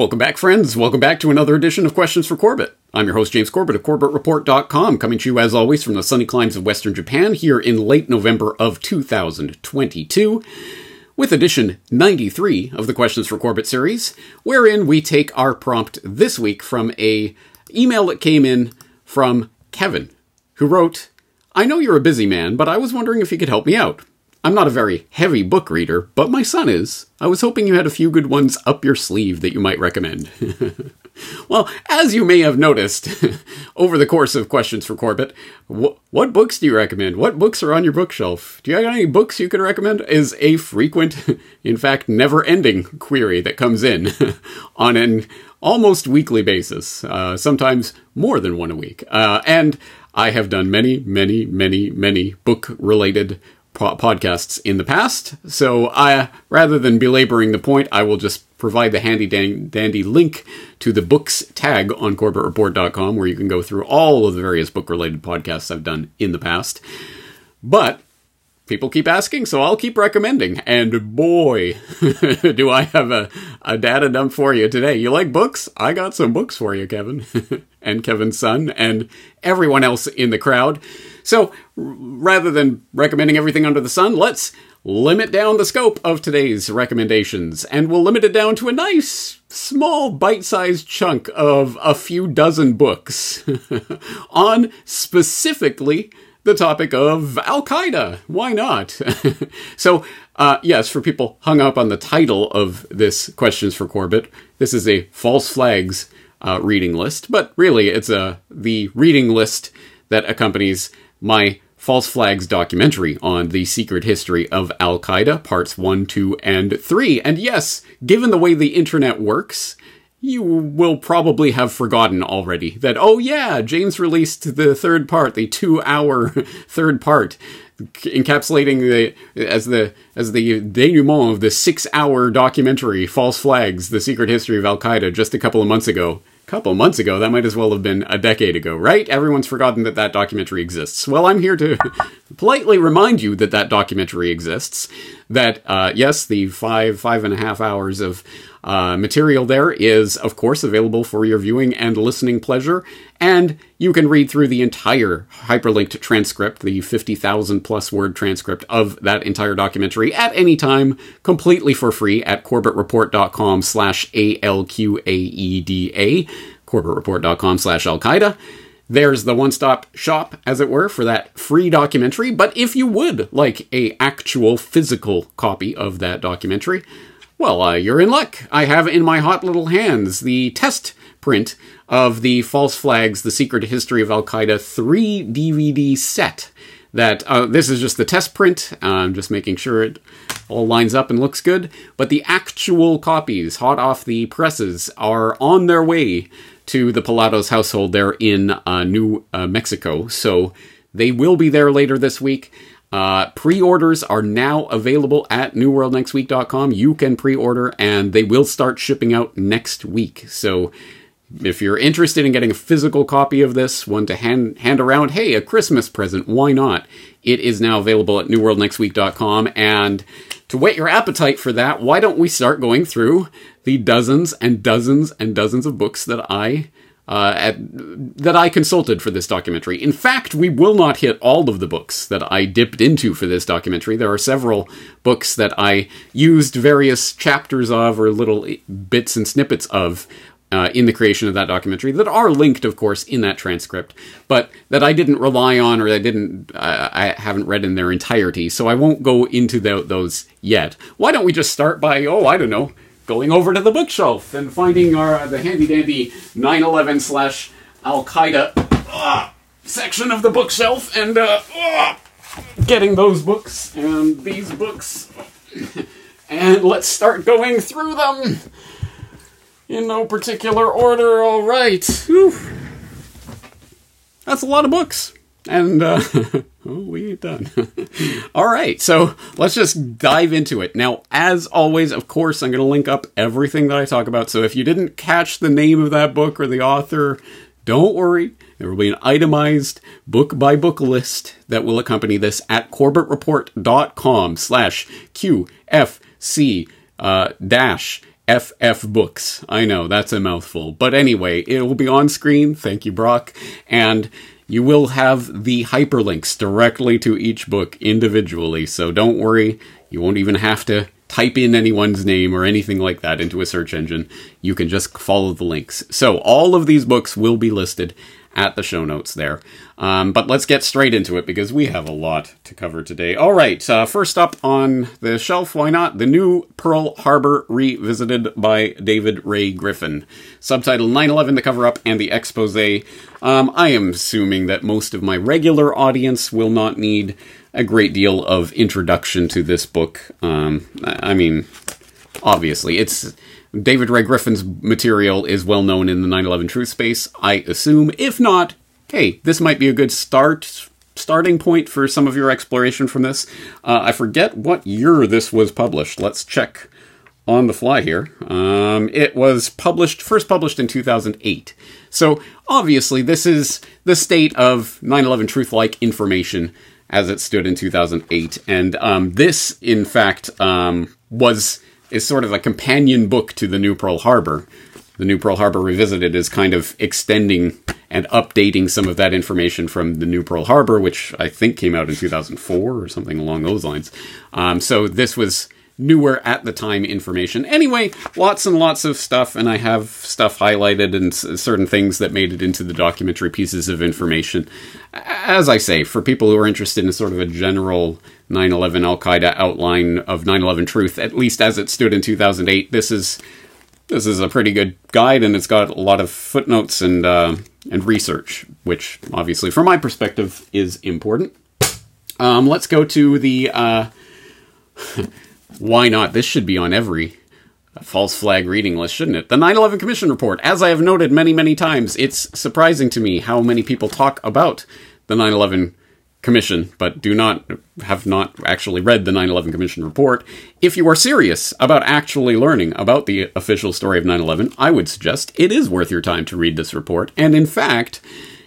Welcome back, friends. Welcome back to another edition of Questions for Corbett. I'm your host, James Corbett of CorbettReport.com, coming to you as always from the sunny climes of Western Japan here in late November of 2022, with edition 93 of the Questions for Corbett series, wherein we take our prompt this week from a email that came in from Kevin, who wrote, I know you're a busy man, but I was wondering if you could help me out. I'm not a very heavy book reader, but my son is. I was hoping you had a few good ones up your sleeve that you might recommend. well, as you may have noticed over the course of Questions for Corbett, wh- what books do you recommend? What books are on your bookshelf? Do you have any books you could recommend? Is a frequent, in fact, never ending query that comes in on an almost weekly basis, uh, sometimes more than one a week. Uh, and I have done many, many, many, many book related po- podcasts in the past. So I, rather than belaboring the point, I will just provide the handy dan- dandy link to the books tag on CorbettReport.com where you can go through all of the various book related podcasts I've done in the past. But people keep asking, so I'll keep recommending. And boy, do I have a, a data dump for you today. You like books? I got some books for you, Kevin, and Kevin's son, and everyone else in the crowd. So rather than recommending everything under the sun, let's limit down the scope of today's recommendations, and we'll limit it down to a nice, small, bite sized chunk of a few dozen books on specifically the topic of Al Qaeda. Why not? so, uh, yes, for people hung up on the title of this Questions for Corbett, this is a false flags uh, reading list, but really it's a the reading list that accompanies my False Flags documentary on the secret history of Al Qaeda, parts 1, 2, and 3. And yes, given the way the internet works, you will probably have forgotten already that, oh yeah, James released the third part, the two hour third part, encapsulating the, as the, as the denouement of the six hour documentary, False Flags, the secret history of Al Qaeda, just a couple of months ago couple months ago. That might as well have been a decade ago, right? Everyone's forgotten that that documentary exists. Well, I'm here to politely remind you that that documentary exists. That, uh, yes, the five, five and a half hours of uh, material there is, of course, available for your viewing and listening pleasure. And you can read through the entire hyperlinked transcript, the 50,000 plus word transcript of that entire documentary at any time, completely for free at corbettreport.com slash A-L-Q-A-E-D-A, corbettreport.com slash Al-Qaeda. There's the one-stop shop, as it were, for that free documentary. But if you would like a actual physical copy of that documentary, well, uh, you're in luck. I have in my hot little hands the test print of the False Flags, The Secret History of Al Qaeda 3 DVD set. That uh, this is just the test print. I'm just making sure it all lines up and looks good. But the actual copies, hot off the presses, are on their way to the Pilato's household there in uh, New uh, Mexico. So they will be there later this week. Uh, pre-orders are now available at newworldnextweek.com. You can pre-order and they will start shipping out next week. So if you're interested in getting a physical copy of this, one to hand hand around, hey, a Christmas present, why not? It is now available at newworldnextweek.com and to whet your appetite for that, why don't we start going through the dozens and dozens and dozens of books that I uh, at, that I consulted for this documentary. In fact, we will not hit all of the books that I dipped into for this documentary. There are several books that I used various chapters of or little bits and snippets of uh, in the creation of that documentary that are linked, of course, in that transcript, but that I didn't rely on or I didn't, uh, I haven't read in their entirety. So I won't go into the, those yet. Why don't we just start by, oh, I don't know, going over to the bookshelf and finding our the handy dandy 9/11 slash Al Qaeda uh, section of the bookshelf and uh, uh, getting those books and these books. and let's start going through them in no particular order. All right. Whew. That's a lot of books. And uh, oh, we ain't done. All right, so let's just dive into it. Now, as always, of course, I'm going to link up everything that I talk about. So if you didn't catch the name of that book or the author, don't worry. There will be an itemized book by book list that will accompany this at corbettreport.com slash QFC uh, dash FF Books. I know, that's a mouthful. But anyway, it will be on screen. Thank you, Brock. And you will have the hyperlinks directly to each book individually. So don't worry, you won't even have to type in anyone's name or anything like that into a search engine. You can just follow the links. So all of these books will be listed at the show notes there. Um, but let's get straight into it because we have a lot to cover today. All right, uh, first up on the shelf, why not? The new Pearl Harbor Revisited by David Ray Griffin. Subtitle 911 The cover up and the expose. Um, I am assuming that most of my regular audience will not need a great deal of introduction to this book. Um, I mean, obviously, it's David Ray Griffin's material is well known in the 9/11 truth space. I assume, if not, hey, this might be a good start starting point for some of your exploration from this. Uh, I forget what year this was published. Let's check on the fly here. Um, it was published first published in 2008. So obviously, this is the state of 9/11 truth-like information as it stood in 2008, and um, this, in fact, um, was is sort of a companion book to the New Pearl Harbor. The New Pearl Harbor Revisited is kind of extending and updating some of that information from the New Pearl Harbor, which I think came out in 2004 or something along those lines. Um, so this was newer at the time information. Anyway, lots and lots of stuff, and I have stuff highlighted and s- certain things that made it into the documentary pieces of information. As I say, for people who are interested in sort of a general 9 11 Al Qaeda outline of 9 11 truth, at least as it stood in 2008, this is. This is a pretty good guide, and it's got a lot of footnotes and uh, and research, which obviously, from my perspective, is important. Um, let's go to the uh, why not? This should be on every false flag reading list, shouldn't it? The 9 11 Commission Report. As I have noted many, many times, it's surprising to me how many people talk about the 9 11 Commission, but do not have not actually read the 9 11 Commission Report. If you are serious about actually learning about the official story of 9 11, I would suggest it is worth your time to read this report. And in fact,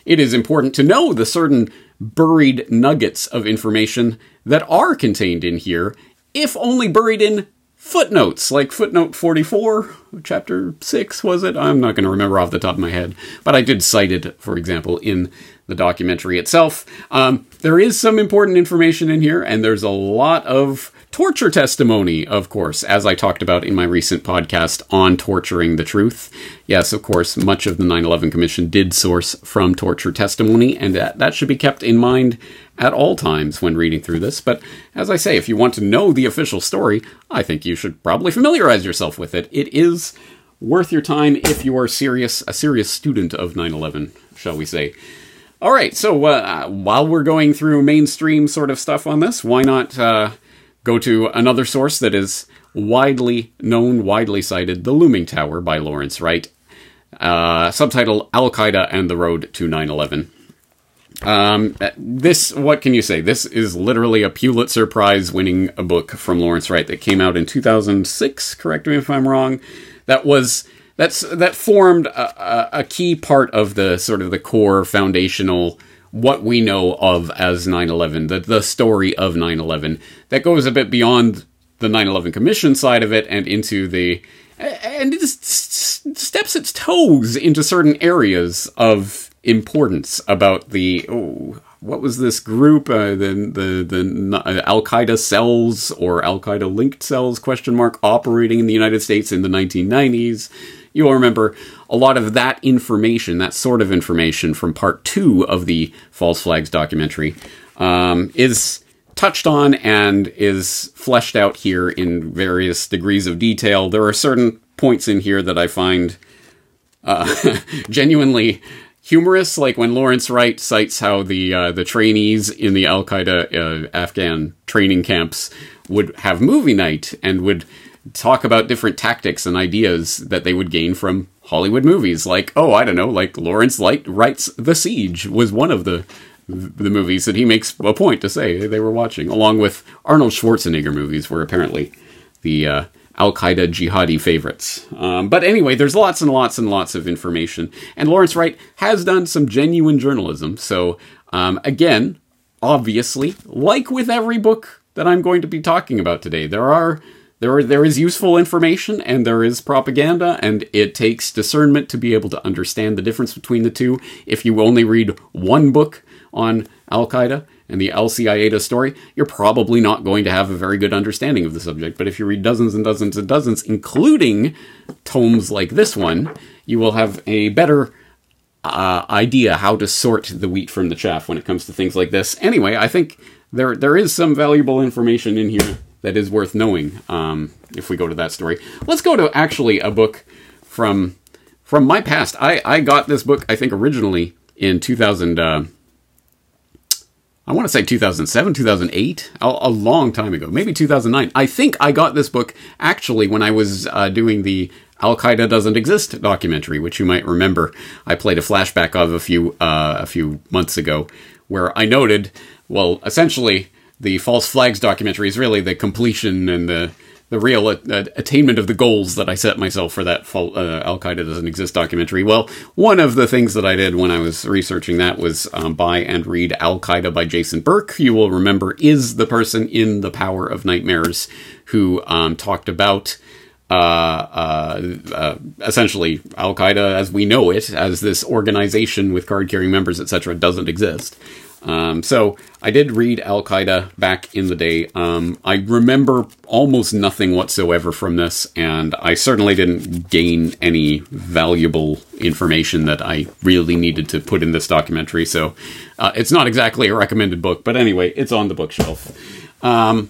it is important to know the certain buried nuggets of information that are contained in here if only buried in footnotes, like footnote 44, chapter 6, was it? I'm not going to remember off the top of my head, but I did cite it, for example, in the documentary itself. Um, there is some important information in here, and there's a lot of torture testimony, of course, as I talked about in my recent podcast on torturing the truth. Yes, of course, much of the 9 11 Commission did source from torture testimony, and that, that should be kept in mind at all times when reading through this. But as I say, if you want to know the official story, I think you should probably familiarize yourself with it. It is worth your time if you are serious, a serious student of 9 11, shall we say. All right, so uh, while we're going through mainstream sort of stuff on this, why not uh, go to another source that is widely known, widely cited, The Looming Tower by Lawrence Wright, uh, subtitle Al Qaeda and the Road to 9 11. Um, this, what can you say? This is literally a Pulitzer Prize winning book from Lawrence Wright that came out in 2006. Correct me if I'm wrong. That was that's that formed a, a, key part of the sort of the core foundational what we know of as 9/11, the the story of 9/11 that goes a bit beyond the 9/11 Commission side of it and into the and it just steps its toes into certain areas of importance about the oh, what was this group uh, the the the uh, Al Qaeda cells or Al Qaeda linked cells question mark operating in the United States in the 1990s. You'll remember a lot of that information, that sort of information from part two of the False Flags documentary, um, is touched on and is fleshed out here in various degrees of detail. There are certain points in here that I find uh, genuinely humorous, like when Lawrence Wright cites how the uh, the trainees in the Al Qaeda uh, Afghan training camps would have movie night and would talk about different tactics and ideas that they would gain from Hollywood movies. Like, oh, I don't know, like Lawrence Wright writes The Siege was one of the the movies that he makes a point to say they were watching, along with Arnold Schwarzenegger movies, were apparently the uh, Al Qaeda jihadi favorites. Um, but anyway, there's lots and lots and lots of information, and Lawrence Wright has done some genuine journalism. So um, again, obviously, like with every book that I'm going to be talking about today, there are there there is useful information and there is propaganda, and it takes discernment to be able to understand the difference between the two. If you only read one book on Al Qaeda and the Al Qaeda story, you're probably not going to have a very good understanding of the subject. But if you read dozens and dozens and dozens, including tomes like this one, you will have a better uh, idea how to sort the wheat from the chaff when it comes to things like this. Anyway, I think there there is some valuable information in here that is worth knowing. Um, if we go to that story, let's go to actually a book from from my past. I I got this book I think originally in 2000. Uh, I want to say 2007, 2008, a, a, long time ago, maybe 2009. I think I got this book actually when I was uh, doing the Al Qaeda Doesn't Exist documentary, which you might remember. I played a flashback of a few uh, a few months ago, where I noted, well, essentially, the false flags documentary is really the completion and the the real attainment of the goals that I set myself for that uh, Al Qaeda doesn't exist documentary. Well, one of the things that I did when I was researching that was um, buy and read Al Qaeda by Jason Burke. You will remember is the person in The Power of Nightmares who um, talked about. Uh, uh, uh essentially, Al Qaeda, as we know it, as this organization with card carrying members, etc., doesn't exist. Um, so I did read Al Qaeda back in the day. Um, I remember almost nothing whatsoever from this, and I certainly didn't gain any valuable information that I really needed to put in this documentary. So uh, it's not exactly a recommended book, but anyway, it's on the bookshelf. Um,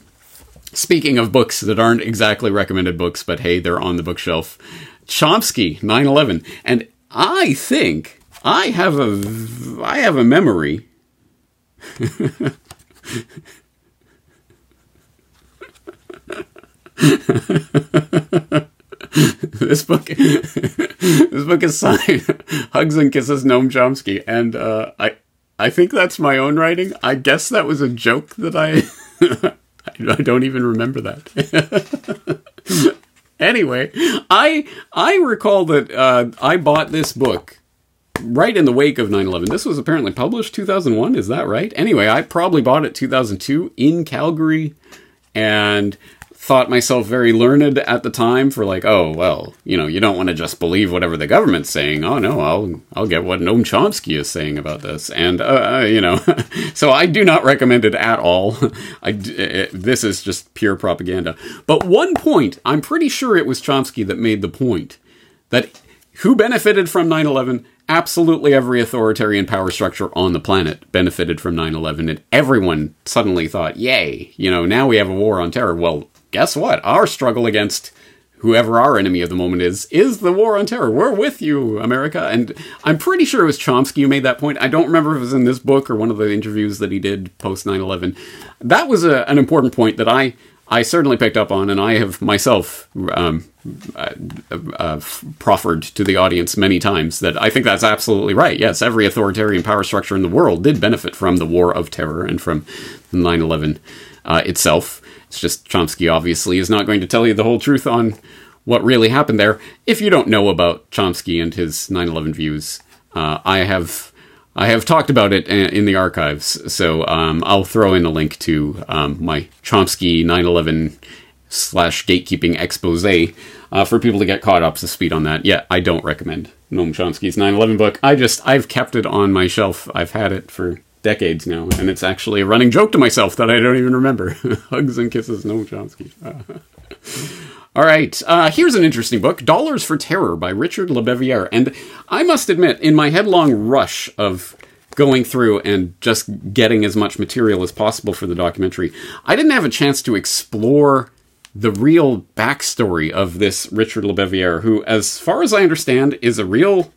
speaking of books that aren't exactly recommended books, but hey, they're on the bookshelf. Chomsky, 9/11, and I think I have a I have a memory this book this book is signed hugs and kisses noam chomsky. And uh, i i think that's my own writing. I guess that was a joke that i i don't even remember that. Anyway i i recall that uh, i bought this book right in the wake of 9-11 this was apparently published 2001 is that right? Anyway i probably bought it 2002 in calgary and thought myself very learned at the time for like oh well you know you don't want to just believe whatever the government's saying. Oh no i'll i'll get what noam chomsky is saying about this. And uh, uh you know so i do not recommend it at all. I, it, this is just pure propaganda. But one point i'm pretty sure it was chomsky that made the point that who benefited from 9-11 absolutely every authoritarian power structure on the planet benefited from 9-11 and everyone suddenly thought yay you know now we have a war on terror. Well guess what? Our struggle against whoever our enemy of the moment is is the war on terror. We're with you america. And i'm pretty sure it was chomsky who made that point. I don't remember if it was in this book or one of the interviews that he did post 9-11 that was a, an important point that i I certainly picked up on, and I have myself um, uh, uh, proffered to the audience many times that I think that's absolutely right. Yes, every authoritarian power structure in the world did benefit from the war of terror and from 9 11 uh, itself. It's just Chomsky obviously is not going to tell you the whole truth on what really happened there. If you don't know about Chomsky and his 9 11 views, uh, I have I have talked about it in the archives, so um, I'll throw in a link to um, my Chomsky 9/11 slash gatekeeping expose uh, for people to get caught up to speed on that. Yeah, I don't recommend Noam Chomsky's 9/11 book. I just I've kept it on my shelf. I've had it for decades now, and it's actually a running joke to myself that I don't even remember. Hugs and kisses, Noam Chomsky. All right, uh, here's an interesting book Dollars for Terror by Richard Labévière. And I must admit, in my headlong rush of going through and just getting as much material as possible for the documentary, I didn't have a chance to explore the real backstory of this Richard Labévière, who, as far as I understand, is a real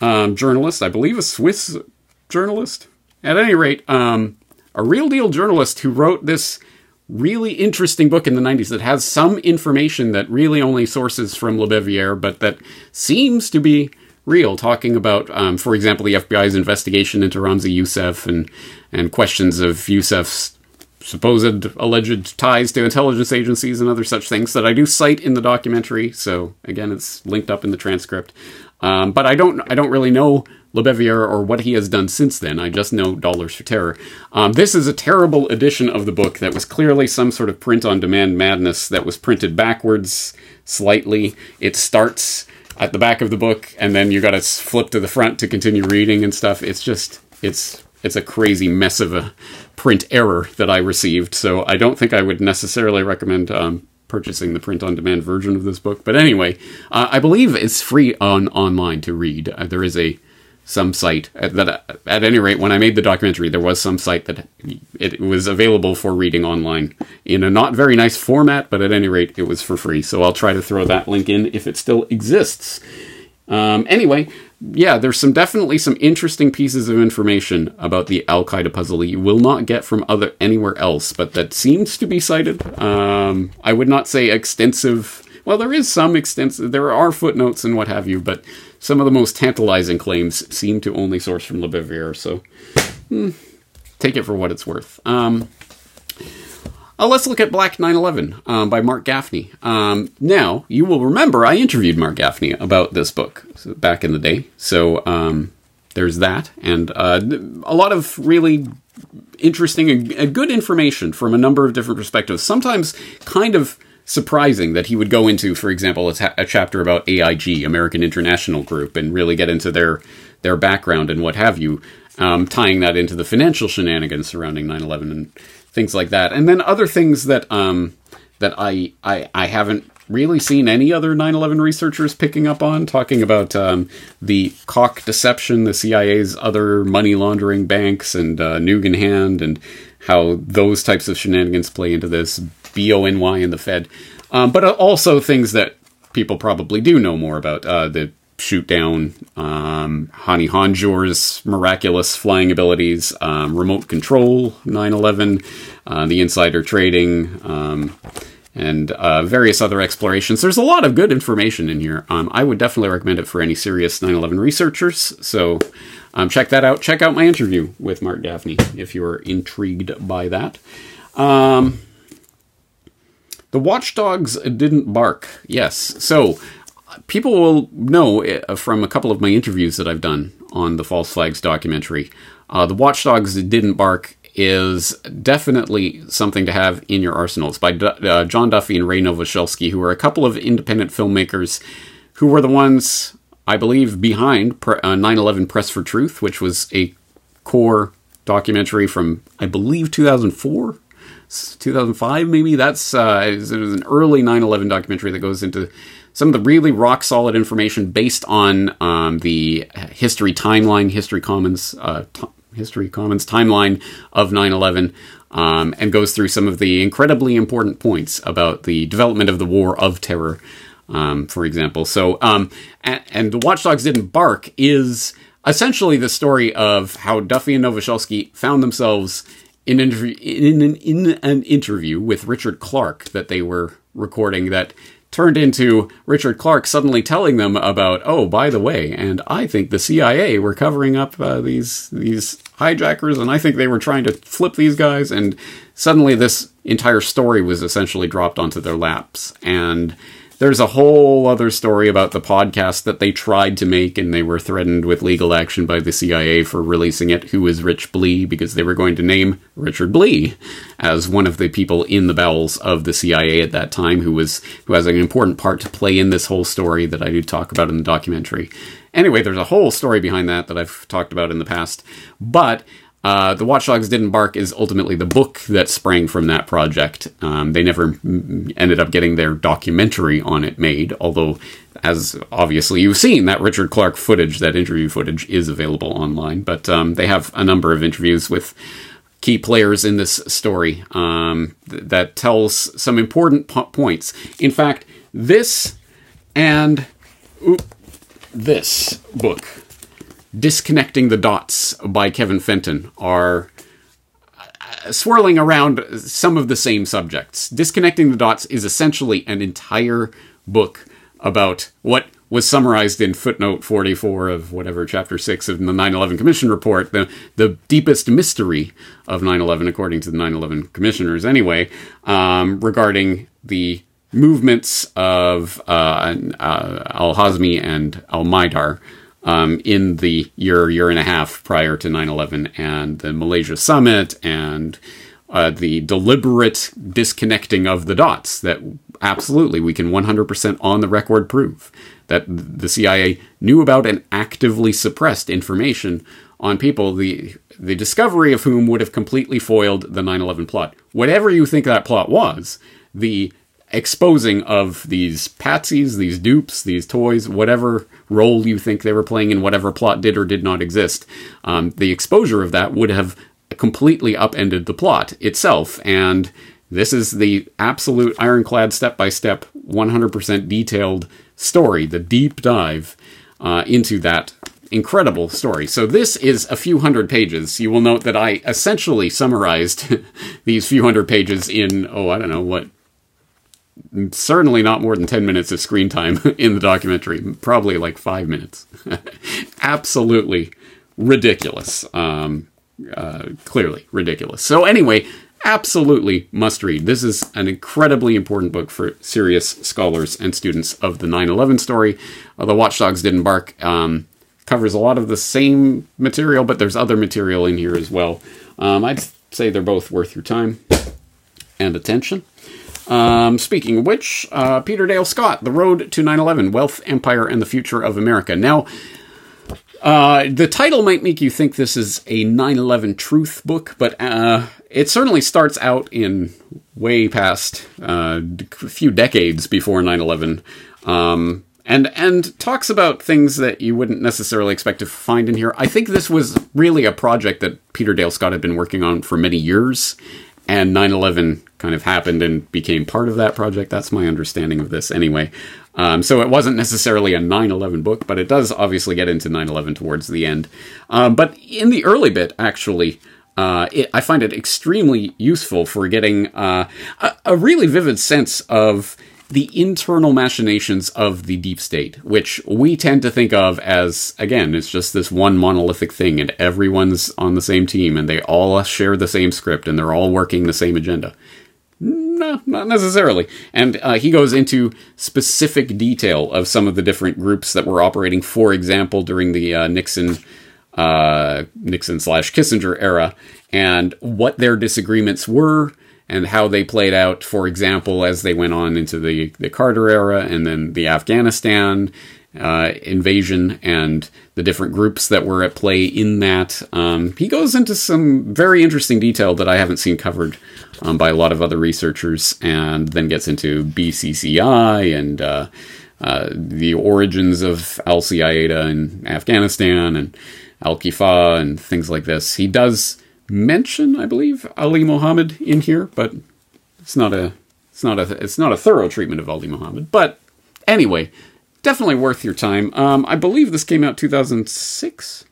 um, journalist, I believe a Swiss journalist. At any rate, um, a real deal journalist who wrote this really interesting book in the 90s that has some information that really only sources from Labévière, but that seems to be real, talking about, um, for example, the FBI's investigation into Ramzi Youssef and, and questions of Youssef's supposed alleged ties to intelligence agencies and other such things that I do cite in the documentary. So again, it's linked up in the transcript. Um, but I don't I don't really know Labévière or what he has done since then. I just know Dollars for Terror. Um, this is a terrible edition of the book that was clearly some sort of print on demand madness that was printed backwards slightly. It starts at the back of the book and then you got to flip to the front to continue reading and stuff. It's just, it's it's a crazy mess of a print error that I received. So I don't think I would necessarily recommend um, purchasing the print on demand version of this book. But anyway, uh, I believe it's free on online to read. Uh, there is a some site that uh, at any rate when I made the documentary there was some site that it was available for reading online in a not very nice format but at any rate it was for free so I'll try to throw that link in if it still exists um, anyway yeah, there's some definitely some interesting pieces of information about the Al Qaeda puzzle you will not get from other anywhere else, but that seems to be cited. Um, I would not say extensive. Well, there is some extensive. There are footnotes and what have you, but some of the most tantalizing claims seem to only source from Labévière. So, hmm, take it for what it's worth. Um, uh, let's look at Black 911 um, by Mark Gaffney. Um, now, you will remember I interviewed Mark Gaffney about this book back in the day. So um, there's that. And uh, a lot of really interesting and good information from a number of different perspectives. Sometimes kind of surprising that he would go into, for example, a, ta- a chapter about AIG, American International Group, and really get into their, their background and what have you, um, tying that into the financial shenanigans surrounding 9 11 and things like that. And then other things that um, that I, I I haven't really seen any other 9/11 researchers picking up on, talking about um, the Koch deception, the CIA's other money laundering banks, and uh, Nugan Hand, and how those types of shenanigans play into this BONY and the Fed, um, but also things that people probably do know more about uh, the shoot down um, Hani Hanjour's miraculous flying abilities, um, remote control 911, uh, the insider trading, um, and uh, various other explorations. There's a lot of good information in here. Um, I would definitely recommend it for any serious 911 researchers. So um, check that out. Check out my interview with Mark Gaffney if you're intrigued by that. Um, the watchdogs didn't bark. Yes. So people will know uh, from a couple of my interviews that I've done on the False Flags documentary. Uh, the Watchdogs That Didn't Bark is definitely something to have in your arsenal. It's by uh, John Duffy and Ray Nowosielski, who are a couple of independent filmmakers who were the ones, I believe, behind 9 11 Press for Truth, which was a core documentary from, I believe, 2004. 2005 maybe that's uh, it was an early 9-11 documentary that goes into some of the really rock solid information based on um, the history timeline, history commons, uh, t- history commons timeline of 9/11, um, and goes through some of the incredibly important points about the development of the War of Terror, um, for example. So, um, and, and the Watchdogs didn't bark is essentially the story of how Duffy and Nowosielski found themselves in, in, in, in an interview with Richard Clarke that they were recording that turned into Richard Clarke suddenly telling them about, oh, by the way, and I think the CIA were covering up uh, these these hijackers, and I think they were trying to flip these guys, and suddenly this entire story was essentially dropped onto their laps, and there's a whole other story about the podcast that they tried to make and they were threatened with legal action by the CIA for releasing it, who is Rich Blee, because they were going to name Richard Blee as one of the people in the bowels of the CIA at that time who was who has an important part to play in this whole story that I do talk about in the documentary. Anyway, there's a whole story behind that that I've talked about in the past. But uh, the Watchdogs Didn't Bark is ultimately the book that sprang from that project. Um, they never ended up getting their documentary on it made, although, as obviously you've seen, that Richard Clarke footage, that interview footage, is available online. But um, they have a number of interviews with key players in this story um, th- that tells some important po- points. In fact, this and ooh, this book Disconnecting the Dots by Kevin Fenton are uh, swirling around some of the same subjects. Disconnecting the Dots is essentially an entire book about what was summarized in footnote 44 of whatever chapter 6 of the 9-11 commission report the, the deepest mystery of 9-11 according to the 9-11 commissioners anyway um, regarding the movements of uh, uh, al-hazmi and al-mihdhar um, in the year, year and a half prior to 9 11 and the Malaysia summit and uh, the deliberate disconnecting of the dots that absolutely we can 100% on the record prove that the CIA knew about and actively suppressed information on people, the, the discovery of whom would have completely foiled the 9 11 plot. Whatever you think that plot was, the exposing of these patsies, these dupes, these toys, whatever role you think they were playing in whatever plot did or did not exist, um, the exposure of that would have completely upended the plot itself. And this is the absolute ironclad, step by step, 100% detailed story, the deep dive uh, into that incredible story. So this is a few hundred pages. You will note that I essentially summarized these few hundred pages in, oh, I don't know, what, certainly not more than 10 minutes of screen time in the documentary, probably like five minutes. Absolutely ridiculous. Um, uh, clearly ridiculous. So, anyway, absolutely must read. This is an incredibly important book for serious scholars and students of the 9 11 story. Uh, the Watchdogs Didn't Bark um, covers a lot of the same material, but there's other material in here as well. Um, I'd say they're both worth your time and attention. Um, speaking which, uh, Peter Dale Scott, The Road to 9 11 Wealth, Empire, and the Future of America. Now, uh, the title might make you think this is a 9 11 truth book, but uh, it certainly starts out in way past uh, a few decades before 9 11. Um, and, and talks about things that you wouldn't necessarily expect to find in here. I think this was really a project that Peter Dale Scott had been working on for many years, and 9 11 kind of happened and became part of that project. That's my understanding of this anyway. Um, so it wasn't necessarily a 9 11 book, but it does obviously get into 9 11 towards the end. Um, but in the early bit, actually, uh, it, I find it extremely useful for getting uh, a, a really vivid sense of the internal machinations of the deep state, which we tend to think of as, again, it's just this one monolithic thing and everyone's on the same team and they all share the same script and they're all working the same agenda. No, not necessarily. And uh, he goes into specific detail of some of the different groups that were operating, for example, during the uh, Nixon. Uh, Nixon slash Kissinger era, and what their disagreements were, and how they played out, for example, as they went on into the, the Carter era and then the Afghanistan uh, invasion and the different groups that were at play in that. Um, he goes into some very interesting detail that I haven't seen covered um, by a lot of other researchers, and then gets into BCCI and uh, uh, the origins of Al Qaeda in Afghanistan and Al Kifah and things like this. He does mention, I believe, Ali Mohammed in here, but it's not a it's not a it's not a thorough treatment of Ali Mohammed. But anyway, definitely worth your time. Um, I believe this came out 2006.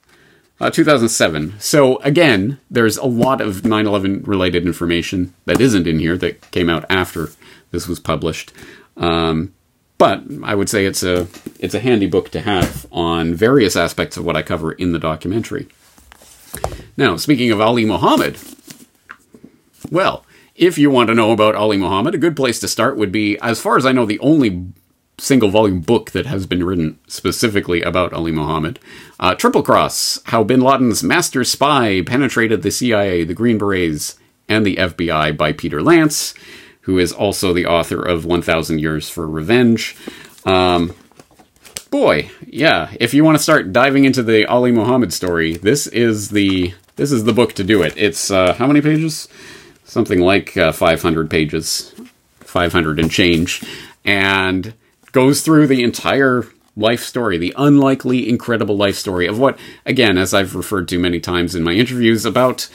Uh, 2007. So again, there's a lot of 9/11 related information that isn't in here that came out after this was published. Um, but I would say it's a it's a handy book to have on various aspects of what I cover in the documentary. Now, speaking of Ali Muhammad, well, if you want to know about Ali Muhammad, a good place to start would be, as far as I know, the only single volume book that has been written specifically about Ali Muhammad. Uh, Triple Cross How Bin Laden's Master Spy Penetrated the CIA, the Green Berets, and the FBI by Peter Lance, who is also the author of 1000 Years for Revenge. Um, boy, yeah, if you want to start diving into the Ali Muhammad story, this is the this is the book to do it. It's uh, how many pages? Something like uh, 500 pages, 500 and change, and goes through the entire life story, the unlikely, incredible life story of what, again, as I've referred to many times in my interviews about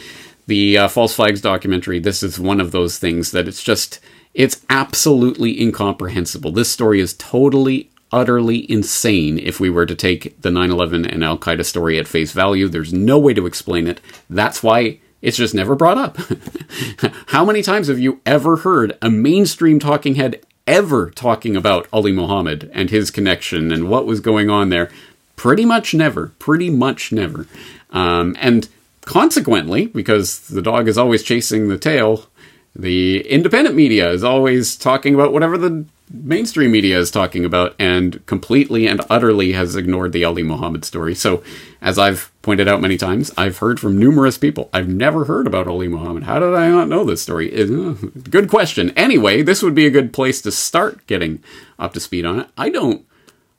the uh, False Flags documentary, this is one of those things that it's just, it's absolutely incomprehensible. This story is totally, utterly insane if we were to take the 9 11 and Al Qaeda story at face value. There's no way to explain it. That's why it's just never brought up. How many times have you ever heard a mainstream talking head ever talking about Ali Muhammad and his connection and what was going on there. Pretty much never. Pretty much never. Um, and consequently, because the dog is always chasing the tail, the independent media is always talking about whatever the mainstream media is talking about and completely and utterly has ignored the Ali Muhammad story. So, as I've pointed out many times, I've heard from numerous people. I've never heard about Ali Muhammad. How did I not know this story? Uh, good question. Anyway, this would be a good place to start getting up to speed on it. I don't,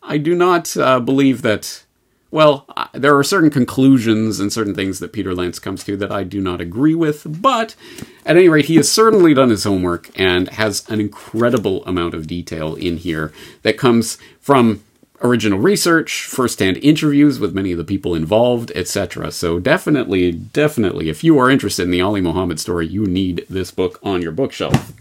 I do not uh, believe that well, there are certain conclusions and certain things that Peter Lance comes to that I do not agree with, but at any rate, he has certainly done his homework and has an incredible amount of detail in here that comes from original research, first-hand interviews with many of the people involved, etc. So definitely, definitely, if you are interested in the Ali Muhammad story, you need this book on your bookshelf.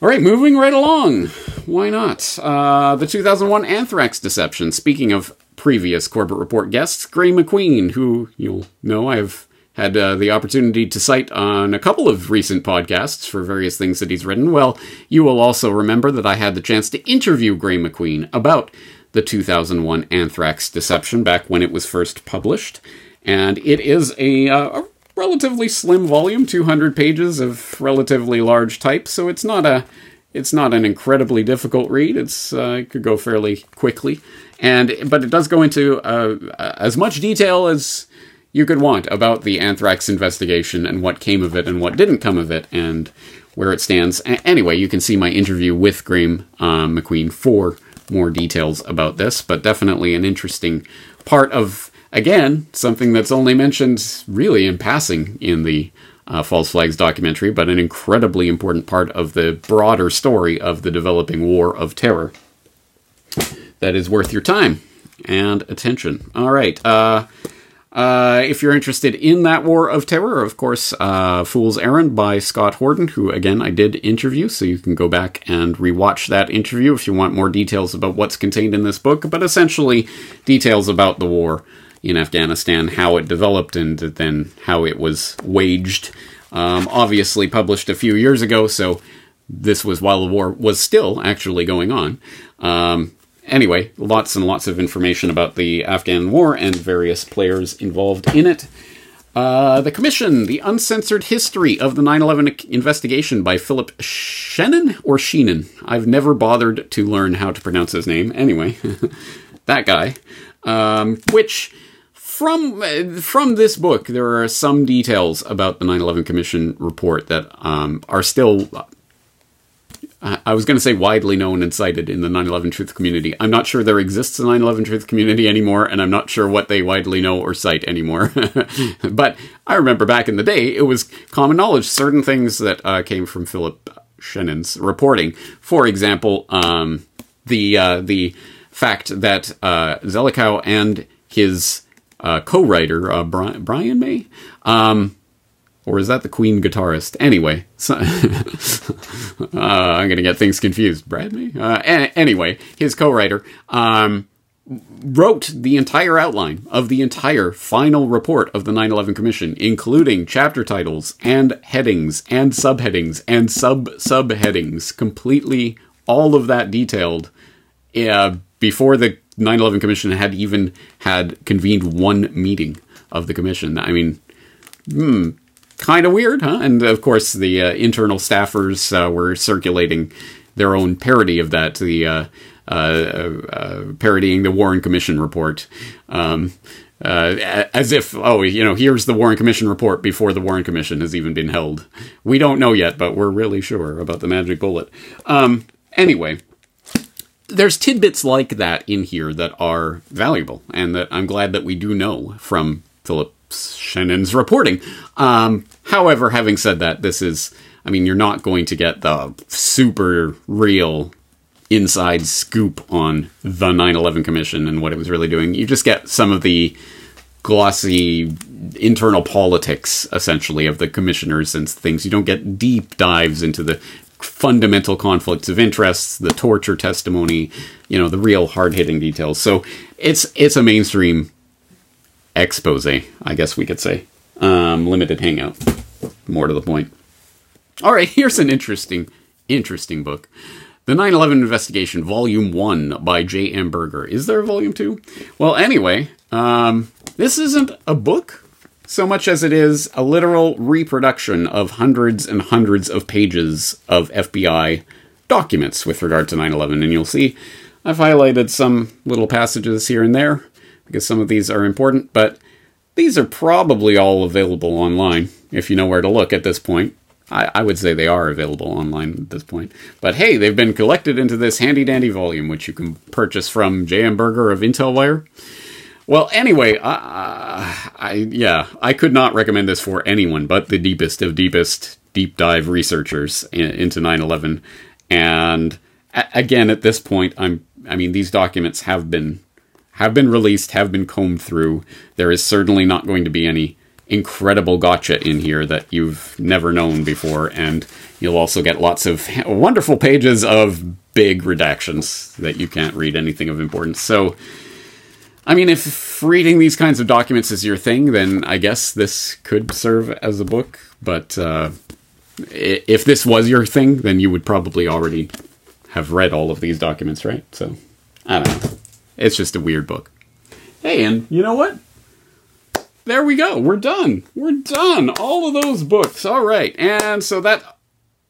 All right, moving right along. Why not? Uh, the 2001 anthrax deception. Speaking of previous Corbett Report guests, Graeme MacQueen, who you'll know I've had uh, the opportunity to cite on a couple of recent podcasts for various things that he's written. Well, you will also remember that I had the chance to interview Graeme MacQueen about the 2001 Anthrax Deception back when it was first published. And it is a, uh, a relatively slim volume, 200 pages of relatively large type, so it's not a it's not an incredibly difficult read. It's uh, it could go fairly quickly, and but it does go into uh, as much detail as you could want about the anthrax investigation and what came of it and what didn't come of it and where it stands. A- anyway, you can see my interview with Graeme uh, MacQueen for more details about this, but definitely an interesting part of again something that's only mentioned really in passing in the uh, False Flags documentary, but an incredibly important part of the broader story of the developing war of terror. That is worth your time and attention. All right. Uh, uh, if you're interested in that war of terror, of course, uh, Fool's Errand by Scott Horton, who again I did interview, so you can go back and rewatch that interview if you want more details about what's contained in this book, but essentially details about the war in Afghanistan, how it developed, and then how it was waged. Um, obviously, published a few years ago, so this was while the war was still actually going on. Um, anyway, lots and lots of information about the Afghan war and various players involved in it. Uh, the Commission, The Uncensored History of the 9 11 Investigation by Philip Shenon or Sheenan. I've never bothered to learn how to pronounce his name. Anyway, that guy. Um, which from from this book, there are some details about the 9/11 Commission report that um, are still. I was going to say widely known and cited in the 9/11 truth community. I'm not sure there exists a 9/11 truth community anymore, and I'm not sure what they widely know or cite anymore. but I remember back in the day, it was common knowledge certain things that uh, came from Philip Shenon's reporting. For example, um, the uh, the fact that uh, Zelikow and his uh, co-writer uh, Brian, Brian May, um, or is that the Queen guitarist? Anyway, so, uh, I'm going to get things confused. Brad May. Uh, a- anyway, his co-writer um, wrote the entire outline of the entire final report of the 9/11 Commission, including chapter titles and headings and subheadings and sub subheadings, completely all of that detailed uh, before the 9 11 Commission had even had convened one meeting of the Commission. I mean, hmm, kind of weird, huh? And of course, the uh, internal staffers uh, were circulating their own parody of that, the uh, uh, uh parodying the Warren Commission report. Um, uh, as if, oh, you know, here's the Warren Commission report before the Warren Commission has even been held. We don't know yet, but we're really sure about the magic bullet. Um, anyway, there's tidbits like that in here that are valuable and that I'm glad that we do know from Philip Shenon's reporting. Um, however, having said that, this is, I mean, you're not going to get the super real inside scoop on the 9 11 Commission and what it was really doing. You just get some of the glossy internal politics, essentially, of the commissioners and things. You don't get deep dives into the fundamental conflicts of interests, the torture testimony, you know, the real hard hitting details. So it's it's a mainstream expose, I guess we could say. Um, limited hangout. More to the point. All right, here's an interesting, interesting book. The 9 11 Investigation, Volume 1 by J.M. Berger. Is there a Volume 2? Well, anyway, um, this isn't a book so much as it is a literal reproduction of hundreds and hundreds of pages of FBI documents with regard to 9 11. And you'll see I've highlighted some little passages here and there because some of these are important, but these are probably all available online if you know where to look at this point. I, I, would say they are available online at this point. But hey, they've been collected into this handy dandy volume, which you can purchase from J.M. Berger of IntelWire. Well, anyway, uh, I yeah, I could not recommend this for anyone but the deepest of deepest deep dive researchers in, into 9/11. And a- again, at this point, I'm I mean, these documents have been have been released, have been combed through. There is certainly not going to be any incredible gotcha in here that you've never known before, and you'll also get lots of wonderful pages of big redactions that you can't read anything of importance. So, I mean, if reading these kinds of documents is your thing, then I guess this could serve as a book. But uh, if this was your thing, then you would probably already have read all of these documents, right? So, I don't know. It's just a weird book. Hey, and you know what? there we go. We're done. We're done. All of those books. All right. And so that.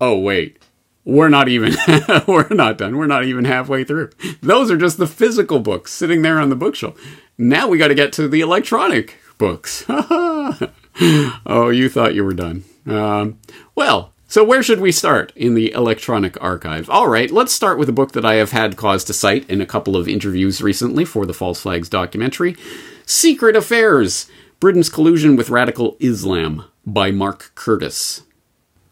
Oh, wait. We're not even. we're not done. We're not even halfway through. Those are just the physical books sitting there on the bookshelf. Now we got to get to the electronic books. oh, you thought you were done. Um, well, so, where should we start in the electronic archive? All right, let's start with a book that I have had cause to cite in a couple of interviews recently for the False Flags documentary Secret Affairs Britain's Collusion with Radical Islam by Mark Curtis.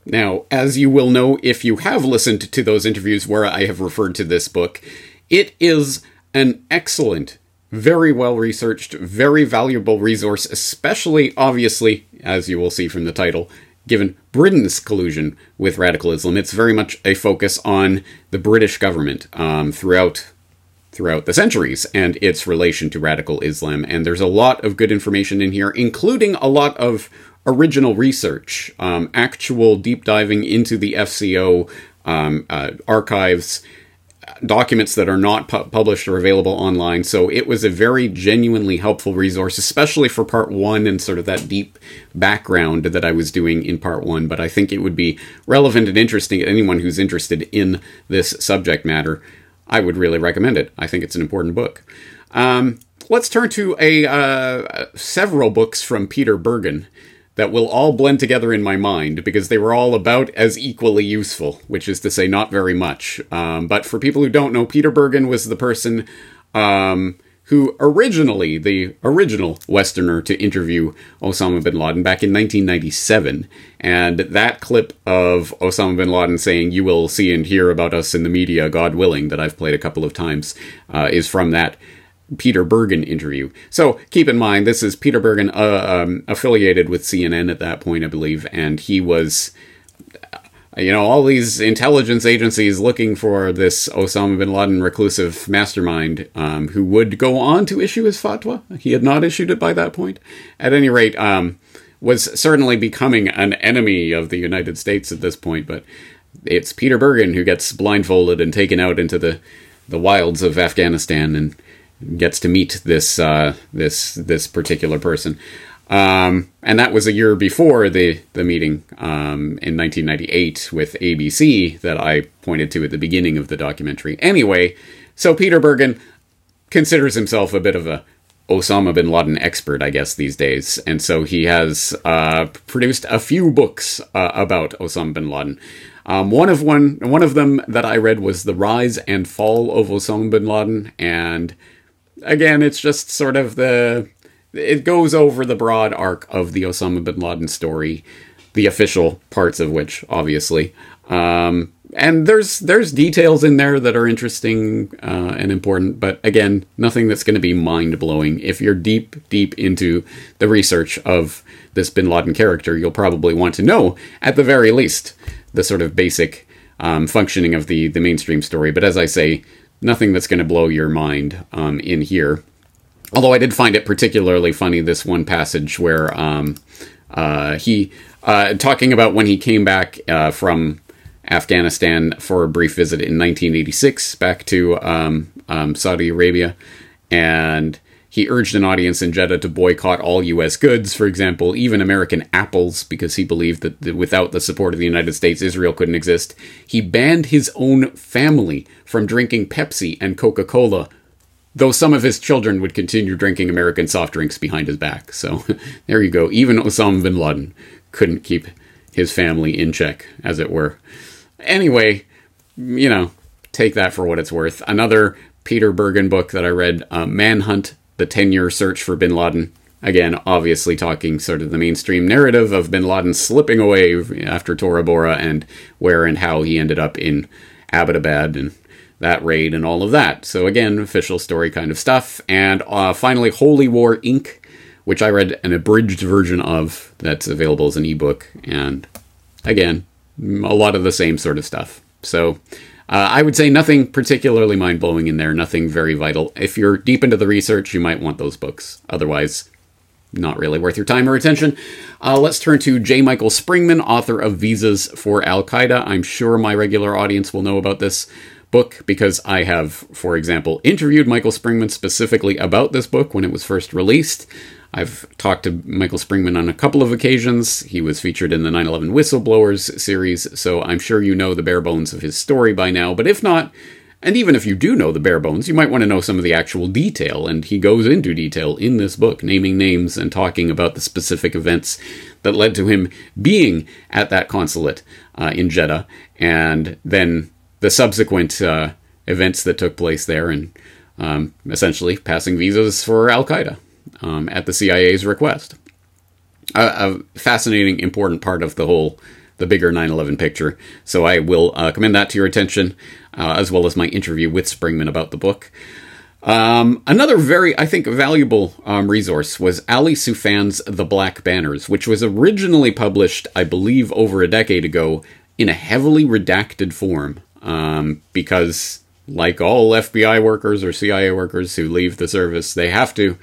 Now, as you will know if you have listened to those interviews where I have referred to this book, it is an excellent, very well researched, very valuable resource, especially, obviously, as you will see from the title, given Britain's collusion with radical Islam. It's very much a focus on the British government um, throughout throughout the centuries and its relation to radical Islam. And there's a lot of good information in here, including a lot of original research, um, actual deep diving into the FCO um, uh, archives, documents that are not pu- published or available online. So it was a very genuinely helpful resource, especially for part one and sort of that deep background that I was doing in part one. But I think it would be relevant and interesting to anyone who's interested in this subject matter. I would really recommend it. I think it's an important book. Um, let's turn to a uh, several books from Peter Bergen that will all blend together in my mind because they were all about as equally useful, which is to say, not very much. Um, but for people who don't know, Peter Bergen was the person um, who originally, the original Westerner to interview Osama bin Laden back in 1997. And that clip of Osama bin Laden saying, You will see and hear about us in the media, God willing, that I've played a couple of times, uh, is from that. Peter Bergen interview. So keep in mind, this is Peter Bergen, uh, um, affiliated with CNN at that point, I believe, and he was you know, all these intelligence agencies looking for this Osama bin Laden reclusive mastermind um, who would go on to issue his fatwa. He had not issued it by that point. At any rate, um, was certainly becoming an enemy of the United States at this point, but it's Peter Bergen who gets blindfolded and taken out into the, the wilds of Afghanistan and gets to meet this uh, this this particular person. Um, and that was a year before the the meeting um, in 1998 with ABC that I pointed to at the beginning of the documentary. Anyway, so Peter Bergen considers himself a bit of a Osama bin Laden expert, I guess, these days, and so he has uh, produced a few books uh, about Osama bin Laden. Um, one of one one of them that I read was "The Rise and Fall of Osama bin Laden," and again, it's just sort of the it goes over the broad arc of the Osama bin Laden story, the official parts of which, obviously. Um, and there's there's details in there that are interesting uh, and important, but again, nothing that's going to be mind blowing. If you're deep deep into the research of this Bin Laden character, you'll probably want to know, at the very least, the sort of basic um, functioning of the the mainstream story. But as I say, nothing that's going to blow your mind um, in here. Although I did find it particularly funny this one passage where um, uh, he uh, talking about when he came back uh, from Afghanistan for a brief visit in 1986 back to um, um, Saudi Arabia, and he urged an audience in Jeddah to boycott all U.S. goods, for example, even American apples, because he believed that without the support of the United States, Israel couldn't exist. He banned his own family from drinking Pepsi and Coca Cola, though some of his children would continue drinking American soft drinks behind his back. So there you go. Even Osama bin Laden couldn't keep his family in check, as it were. Anyway, you know, take that for what it's worth. Another Peter Bergen book that I read, uh, Manhunt the 10 year search for bin Laden. Again, obviously talking sort of the mainstream narrative of bin Laden slipping away after Tora Bora and where and how he ended up in Abbottabad and that raid and all of that. So, again, official story kind of stuff. And uh, finally, Holy War Inc., which I read an abridged version of that's available as an ebook. And again, a lot of the same sort of stuff. So, uh, I would say nothing particularly mind blowing in there, nothing very vital. If you're deep into the research, you might want those books. Otherwise, not really worth your time or attention. Uh, let's turn to J. Michael Springmann, author of Visas for Al Qaeda. I'm sure my regular audience will know about this book because I have, for example, interviewed Michael Springmann specifically about this book when it was first released. I've talked to Michael Springmann on a couple of occasions. He was featured in the 9 11 Whistleblowers series, so I'm sure you know the bare bones of his story by now. But if not, and even if you do know the bare bones, you might want to know some of the actual detail, and he goes into detail in this book, naming names and talking about the specific events that led to him being at that consulate uh, in Jeddah, and then the subsequent uh, events that took place there, and um, essentially passing visas for Al Qaeda um, at the CIA's request. A, a, fascinating, important part of the whole, the bigger 9 11 picture. So I will uh, commend that to your attention, uh, as well as my interview with Springmann about the book. Um, another very, I think, valuable um, resource was Ali Soufan's The Black Banners, which was originally published, I believe, over a decade ago in a heavily redacted form. Um, because, like all FBI workers or CIA workers who leave the service, they have to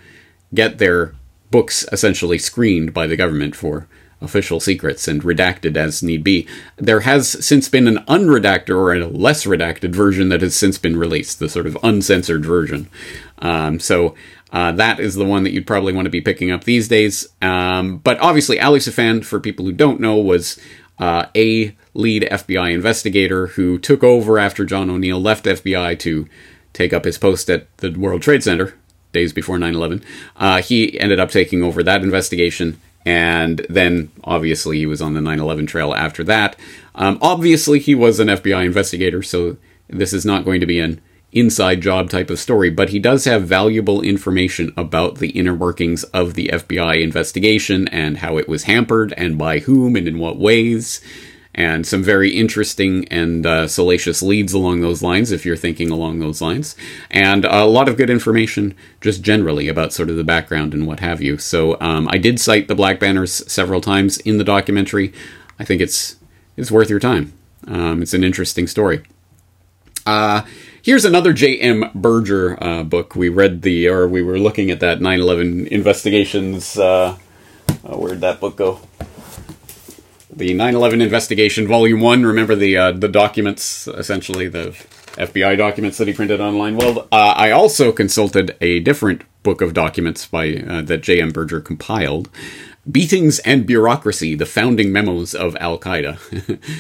get their books essentially screened by the government for official secrets and redacted as need be. There has since been an unredacted or a less redacted version that has since been released, the sort of uncensored version. Um, so uh, that is the one that you'd probably want to be picking up these days. Um, but obviously, Ali Soufan, for people who don't know, was uh, a lead FBI investigator who took over after John O'Neill left FBI to take up his post at the World Trade Center days before 9 11. Uh, he ended up taking over that investigation. And then, obviously, he was on the 9 11 trail after that. Um, obviously, he was an FBI investigator, so this is not going to be an inside job type of story, but he does have valuable information about the inner workings of the FBI investigation and how it was hampered and by whom and in what ways and some very interesting and uh, salacious leads along those lines if you're thinking along those lines and a lot of good information just generally about sort of the background and what have you so um, i did cite the black banners several times in the documentary i think it's it's worth your time um, it's an interesting story uh, here's another J.M. Berger uh, book. We read the, or we were looking at that 9 11 investigations. Uh, uh, where'd that book go? The 9/11 investigation, Volume One. Remember the uh, the documents, essentially the FBI documents that he printed online. Well, uh, I also consulted a different book of documents by uh, that J.M. Berger compiled. Beatings and Bureaucracy: The Founding Memos of Al Qaeda,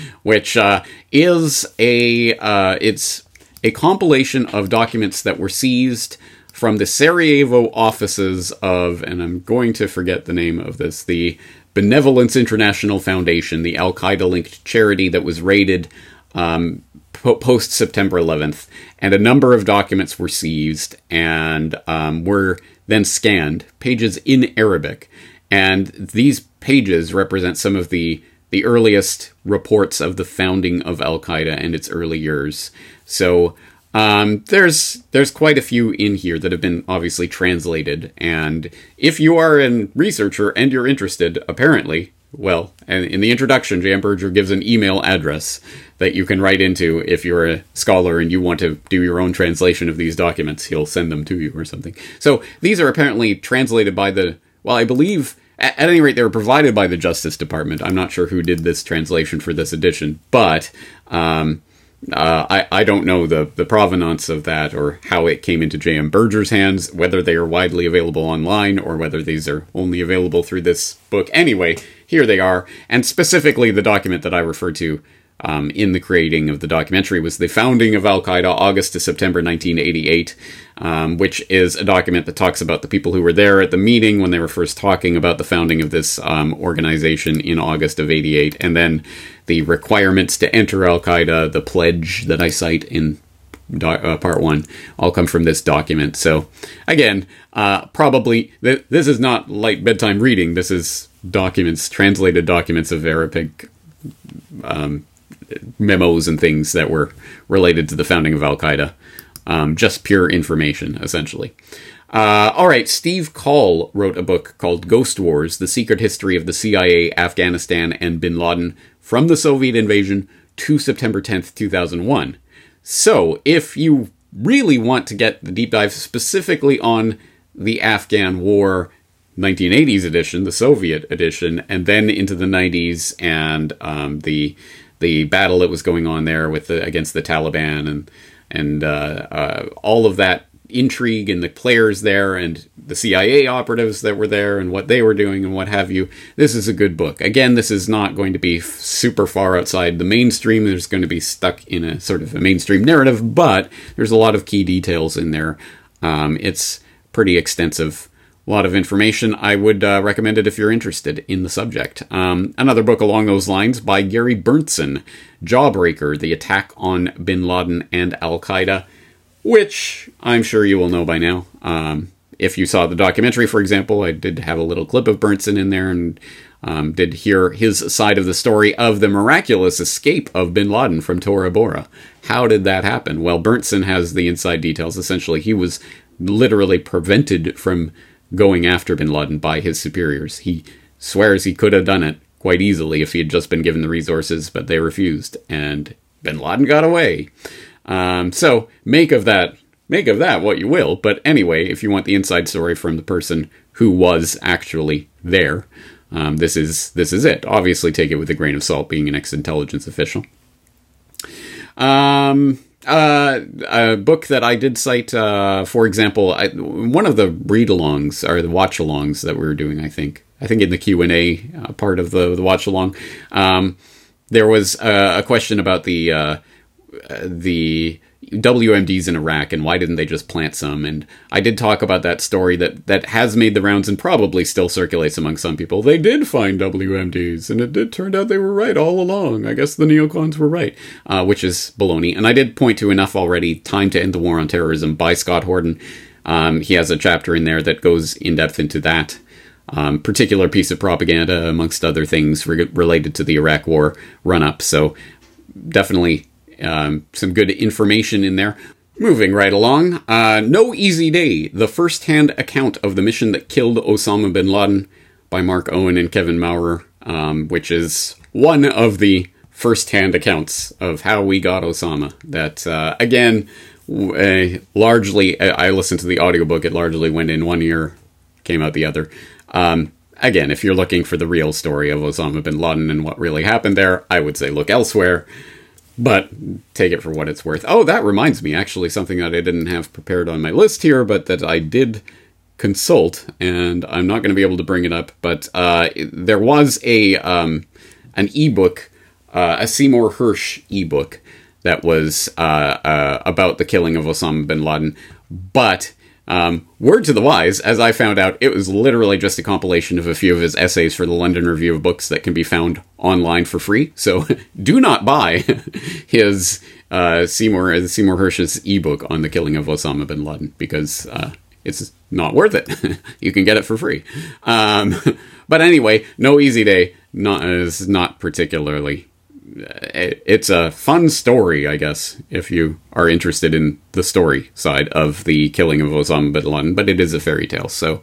which uh, is a uh, it's a compilation of documents that were seized from the Sarajevo offices of, and I'm going to forget the name of this, the Benevolence International Foundation, the Al Qaeda linked charity that was raided um, post September 11th, and a number of documents were seized and um, were then scanned, pages in Arabic. And these pages represent some of the the earliest reports of the founding of Al Qaeda and its early years. So um, there's there's quite a few in here that have been obviously translated, and if you are a researcher and you're interested, apparently, well, and in the introduction, J.M. Berger gives an email address that you can write into if you're a scholar and you want to do your own translation of these documents. He'll send them to you or something. So these are apparently translated by the well, I believe. At, any rate, they were provided by the Justice Department. I'm not sure who did this translation for this edition, but um, uh, I, I don't know the, the provenance of that or how it came into J.M. Berger's hands, whether they are widely available online or whether these are only available through this book. Anyway, here they are, and specifically the document that I referred to um, in the creating of the documentary was the founding of Al Qaeda, August to September 1988, um, which is a document that talks about the people who were there at the meeting when they were first talking about the founding of this um, organization in August of 88, and then the requirements to enter Al Qaeda, the pledge that I cite in do- uh, part one, all come from this document. So, again, uh, probably th- this is not light bedtime reading. This is documents, translated documents of Arabic um, memos and things that were related to the founding of Al Qaeda. Um, just pure information, essentially. Uh, all right, Steve Coll wrote a book called Ghost Wars The Secret History of the CIA, Afghanistan, and Bin Laden from the Soviet invasion to September 10th, 2001. So, if you really want to get the deep dive specifically on the Afghan War 1980s edition, the Soviet edition, and then into the 90s and um, the the battle that was going on there with the, against the Taliban and and uh, uh, all of that intrigue and the players there and the CIA operatives that were there and what they were doing and what have you. This is a good book. Again, this is not going to be super far outside the mainstream. There's going to be stuck in a sort of a mainstream narrative, but there's a lot of key details in there. Um, it's pretty extensive a lot of information. I would uh, recommend it if you're interested in the subject. Um, another book along those lines by Gary Berntsen, Jawbreaker The Attack on Bin Laden and Al Qaeda, which I'm sure you will know by now. Um, if you saw the documentary, for example, I did have a little clip of Berntsen in there and um, did hear his side of the story of the miraculous escape of bin Laden from Tora Bora. How did that happen? Well, Berntsen has the inside details. Essentially, he was literally prevented from going after bin Laden by his superiors. He swears he could have done it quite easily if he had just been given the resources, but they refused, and bin Laden got away. Um, so make of that make of that what you will. But anyway, if you want the inside story from the person who was actually there, um, this is this is it. Obviously, take it with a grain of salt, being an ex-intelligence official. Um, uh, a book that I did cite, uh, for example, I, one of the read-alongs or the watch-alongs that we were doing, I think, I think in the Q and A uh, part of the the watch-along, um, there was a question about the the WMDs in Iraq and why didn't they just plant some? And I did talk about that story that that has made the rounds and probably still circulates among some people. They did find WMDs, and it did turn out they were right all along. I guess the neocons were right, uh, which is baloney. And I did point to enough already. Time to End the War on Terrorism by Scott Horton. Um, he has a chapter in there that goes in depth into that. Um, particular piece of propaganda, amongst other things re- related to the Iraq War run up. So, definitely um, some good information in there. Moving right along, uh, No Easy Day, the first hand account of the mission that killed Osama bin Laden by Mark Owen and Kevin Maurer, um, which is one of the first hand accounts of how we got Osama. That, uh, again, largely, I listened to the audiobook, it largely went in one ear, came out the other. Um, again, if you're looking for the real story of Osama bin Laden and what really happened there, I would say look elsewhere but take it for what it's worth. Oh, that reminds me, actually, something that I didn't have prepared on my list here, but that I did consult, and I'm not going to be able to bring it up. But uh, there was a um, an ebook, uh, a Seymour Hersh ebook that was uh, uh about the killing of Osama bin Laden, but um, word to the wise, as I found out, it was literally just a compilation of a few of his essays for the London Review of Books that can be found online for free. So do not buy his uh, Seymour uh, Seymour Hersh's ebook on the killing of Osama bin Laden because uh, it's not worth it. you can get it for free. Um, but anyway, no easy day. Not is not particularly it's a fun story, I guess, if you are interested in the story side of the killing of Osama bin Laden, but it is a fairy tale, so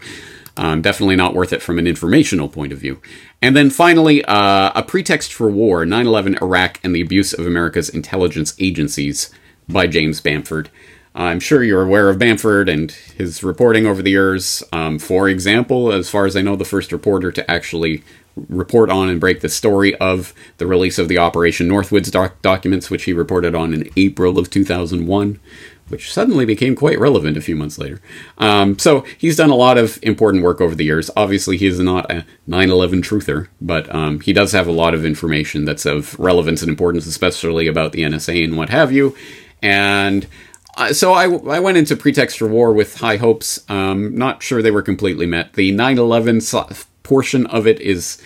um, definitely not worth it from an informational point of view. And then finally, uh, A Pretext for War 9 11 Iraq and the Abuse of America's Intelligence Agencies by James Bamford. I'm sure you're aware of Bamford and his reporting over the years. Um, for example, as far as I know, the first reporter to actually report on and break the story of the release of the Operation Northwoods doc- documents, which he reported on in April of 2001 which suddenly became quite relevant a few months later. Um, so he's done a lot of important work over the years. Obviously, he is not a 9 11 truther, but um, he does have a lot of information that's of relevance and importance, especially about the NSA and what have you. And uh, so I, I went into Pretext for War with high hopes. Um, not sure they were completely met. The 9 11 portion of it is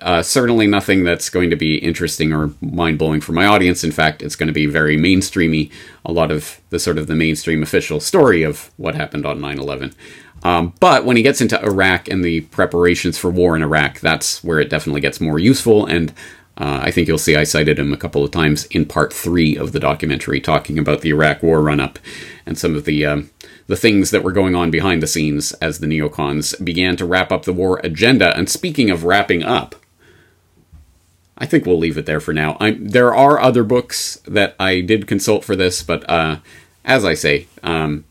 uh, certainly nothing that's going to be interesting or mind blowing for my audience. In fact, it's going to be very mainstreamy. A lot of the sort of the mainstream official story of what happened on 9 11. Um, but when he gets into Iraq and the preparations for war in Iraq, that's where it definitely gets more useful. And uh, I think you'll see I cited him a couple of times in part three of the documentary, talking about the Iraq War run up and some of the um, the things that were going on behind the scenes as the neocons began to wrap up the war agenda. And speaking of wrapping up, I think we'll leave it there for now. I'm, there are other books that I did consult for this, but uh, as I say, um,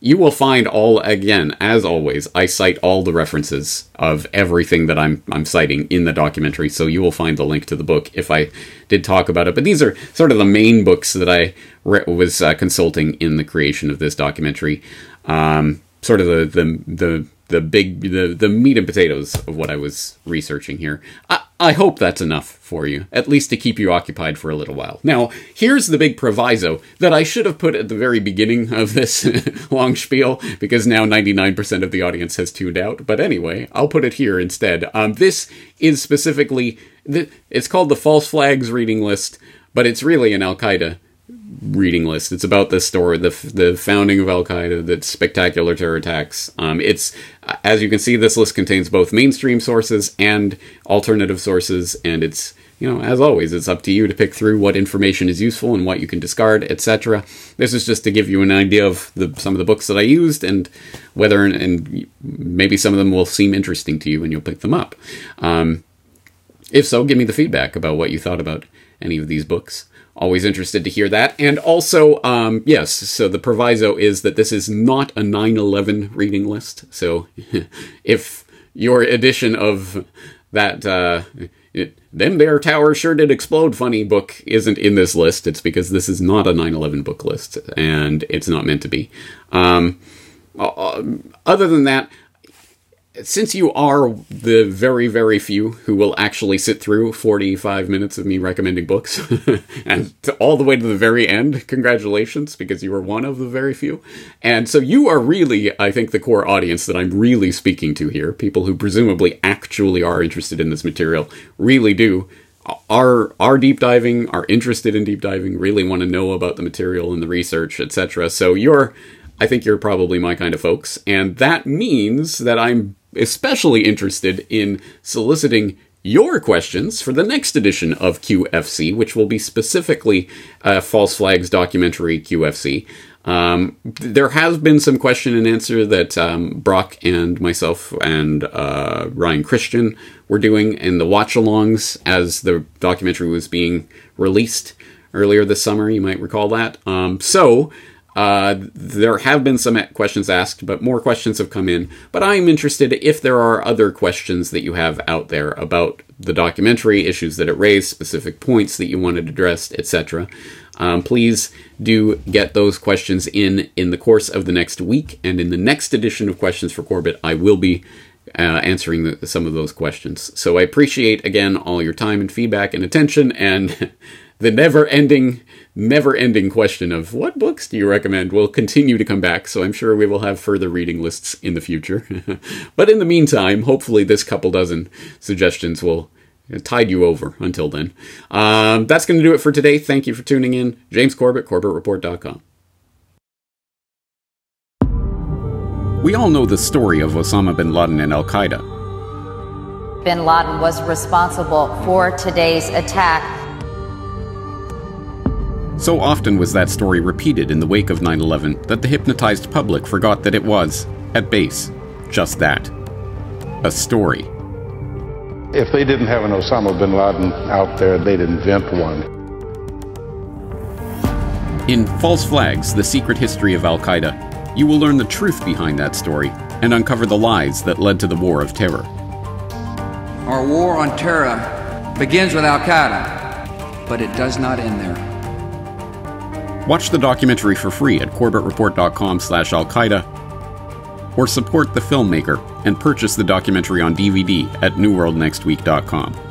you will find all again as always. I cite all the references of everything that I'm I'm citing in the documentary, so you will find the link to the book if I did talk about it. But these are sort of the main books that I re- was uh, consulting in the creation of this documentary. Um, sort of the the the the big the the meat and potatoes of what I was researching here. I, I hope that's enough for you, at least to keep you occupied for a little while. Now, here's the big proviso that I should have put at the very beginning of this long spiel, because now 99% of the audience has tuned out. But anyway, I'll put it here instead. Um, this is specifically, it's called the False Flags Reading List, but it's really an Al Qaeda reading list. It's about the story, the the founding of Al Qaeda, the spectacular terror attacks. Um, it's as you can see, this list contains both mainstream sources and alternative sources, and it's you know as always, it's up to you to pick through what information is useful and what you can discard, etc. This is just to give you an idea of the some of the books that I used and whether and maybe some of them will seem interesting to you and you'll pick them up. Um, if so, give me the feedback about what you thought about any of these books. Always interested to hear that. And also, um, yes, so the proviso is that this is not a 9 11 reading list. So if your edition of that, uh, it, them there tower sure did explode funny book isn't in this list, it's because this is not a 9 11 book list, and it's not meant to be. Um, uh, other than that, since you are the very, very few who will actually sit through 45 minutes of me recommending books, and all the way to the very end, congratulations, because you are one of the very few. And so you are really, I think, the core audience that I'm really speaking to here. People who presumably actually are interested in this material really do. Are are deep diving, are interested in deep diving, really want to know about the material and the research, etc. So you're I think you're probably my kind of folks, and that means that I'm especially interested in soliciting your questions for the next edition of QFC, which will be specifically uh, False Flags Documentary QFC. Um, there has been some question and answer that um, Broc and myself and uh, Ryan Christian were doing in the watch alongs as the documentary was being released earlier this summer. You might recall that. Um, so uh, there have been some questions asked, but more questions have come in. But I'm interested if there are other questions that you have out there about the documentary, issues that it raised, specific points that you wanted addressed, etc. Um, please do get those questions in in the course of the next week, and in the next edition of Questions for Corbett, I will be uh, answering the, some of those questions. So I appreciate again all your time and feedback and attention, and the never-ending never ending question of what books do you recommend will continue to come back, so I'm sure we will have further reading lists in the future. but in the meantime, hopefully, this couple dozen suggestions will tide you over until then. Um, that's going to do it for today. Thank you for tuning in. James Corbett, CorbettReport.com. We all know the story of Osama bin Laden and Al Qaeda. Bin Laden was responsible for today's attack so often was that story repeated in the wake of 9 11 that the hypnotized public forgot that it was, at base, just that a story. If they didn't have an Osama bin Laden out there, they'd invent one. In False Flags The Secret History of Al Qaeda, you will learn the truth behind that story and uncover the lies that led to the War of Terror. Our war on terror begins with Al Qaeda, but it does not end there. Watch the documentary for free at corbettreport.com slash Al Qaeda or support the filmmaker and purchase the documentary on DVD at newworldnextweek.com.